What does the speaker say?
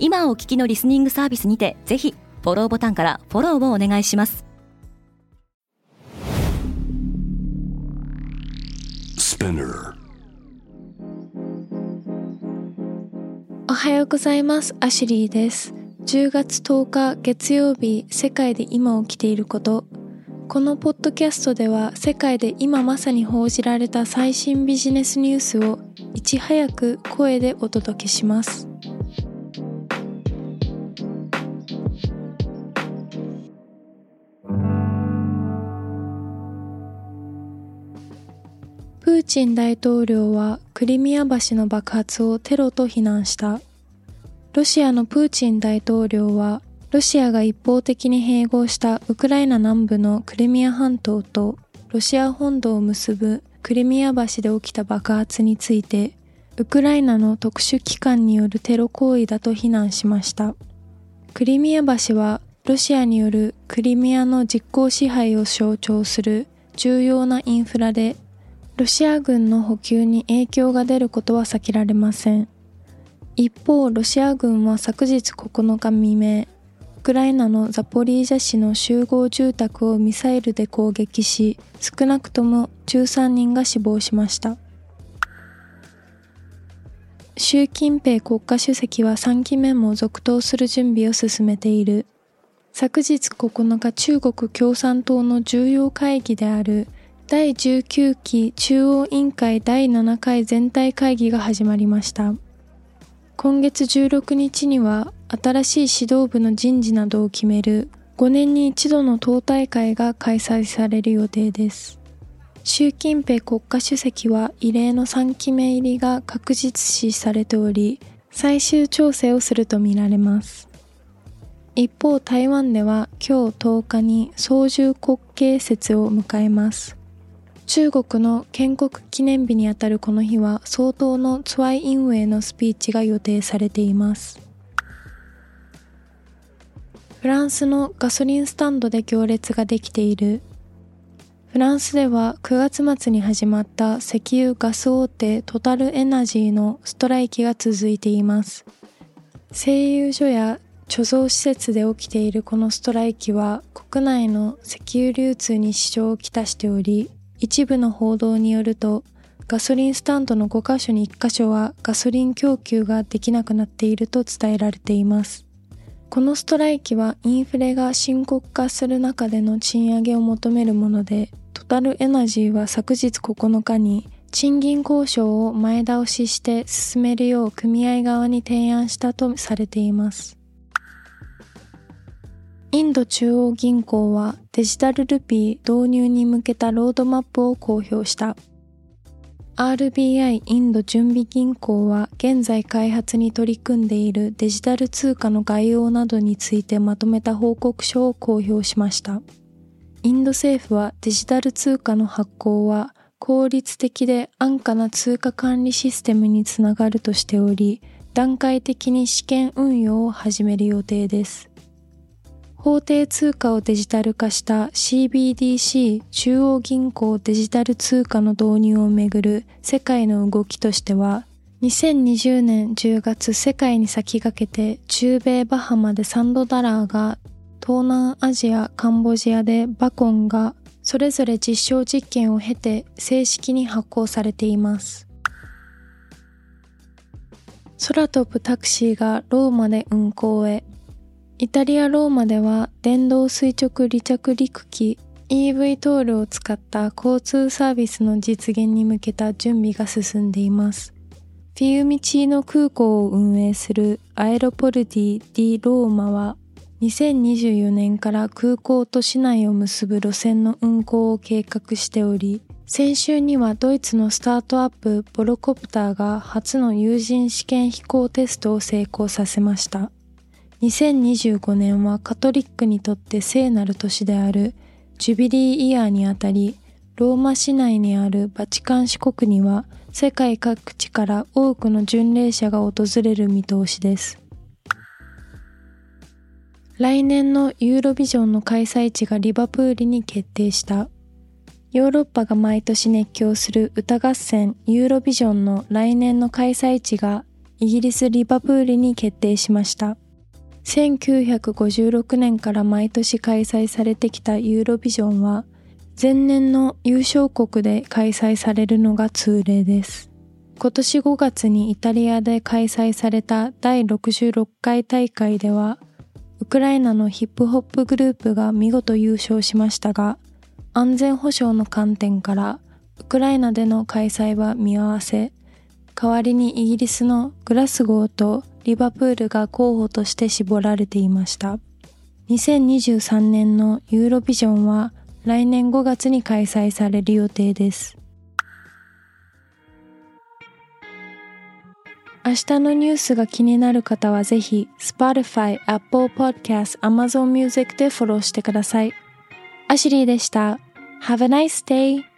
今お聞きのリスニングサービスにてぜひフォローボタンからフォローをお願いします。おはようございます。アシュリーです。10月10日月曜日世界で今起きていること。このポッドキャストでは世界で今まさに報じられた最新ビジネスニュースをいち早く声でお届けしますチン大統領はクリミア橋の爆発をテロと非難したロシアのプーチン大統領はロシアが一方的に併合したウクライナ南部のクリミア半島とロシア本土を結ぶクリミア橋で起きた爆発について、ウクライナの特殊機関によるテロ行為だと非難しました。クリミア橋はロシアによるクリミアの実効支配を象徴する重要なインフラで、ロシア軍の補給に影響が出ることは避けられません。一方、ロシア軍は昨日9日未明、ウクライナのザポリージャ市の集合住宅をミサイルで攻撃し、少なくとも13人が死亡しました。習近平国家主席は3期目も続投する準備を進めている。昨日9日中国共産党の重要会議である第19期中央委員会第7回全体会議が始まりました。今月16日には新しい指導部の人事などを決める5年に一度の党大会が開催される予定です。習近平国家主席は異例の3期目入りが確実視されており、最終調整をするとみられます。一方、台湾では今日10日に総重国慶節を迎えます。中国の建国記念日にあたるこの日は、総統のツワイ・インウェイのスピーチが予定されています。フランスのガソリンスタンドで行列ができている。フランスでは9月末に始まった石油ガス大手トタルエナジーのストライキが続いています。製油所や貯蔵施設で起きているこのストライキは国内の石油流通に支障をきたしており、一部の報道によると、ガソリンスタンドの5カ所に1カ所はガソリン供給ができなくなっていると伝えられています。このストライキはインフレが深刻化する中での賃上げを求めるもので、トタルエナジーは昨日9日に賃金交渉を前倒しして進めるよう組合側に提案したとされています。インド中央銀行はデジタルルピー導入に向けたロードマップを公表した。RBI インド準備銀行は現在開発に取り組んでいるデジタル通貨の概要などについてまとめた報告書を公表しました。インド政府はデジタル通貨の発行は効率的で安価な通貨管理システムにつながるとしており、段階的に試験運用を始める予定です。法定通貨をデジタル化した CBDC 中央銀行デジタル通貨の導入をめぐる世界の動きとしては、2020年10月世界に先駆けて中米バハマでサンドダラーが東南アジア、カンボジアでバコンがそれぞれ実証実験を経て正式に発行されています。空飛ぶタクシーがローマで運航へイタリア・ローマでは電動垂直離着陸機 EV トールを使った交通サービスの実現に向けた準備が進んでいます。フィウミチーノ空港を運営するアエロポルティ・ディ・ローマは2024年から空港と市内を結ぶ路線の運航を計画しており、先週にはドイツのスタートアップボロコプターが初の有人試験飛行テストを成功させました。2025年はカトリックにとって聖なる年であるジュビリーイヤーにあたり、ローマ市内にあるバチカン市国には世界各地から多くの巡礼者が訪れる見通しです。来年のユーロビジョンの開催地がリバプールに決定した。ヨーロッパが毎年熱狂する歌合戦ユーロビジョンの来年の開催地がイギリス・リバプールに決定しました。1956年から毎年開催されてきたユーロビジョンは、前年の優勝国で開催されるのが通例です。今年5月にイタリアで開催された第66回大会では、ウクライナのヒップホップグループが見事優勝しましたが、安全保障の観点からウクライナでの開催は見合わせ、代わりにイギリスのグラスゴーとリバプールが候補として絞られていました。2023年のユーロビジョンは来年5月に開催される予定です。明日のニュースが気になる方はぜひ Spotify、Apple Podcast、Amazon Music でフォローしてください。アシュリーでした。Have a nice day!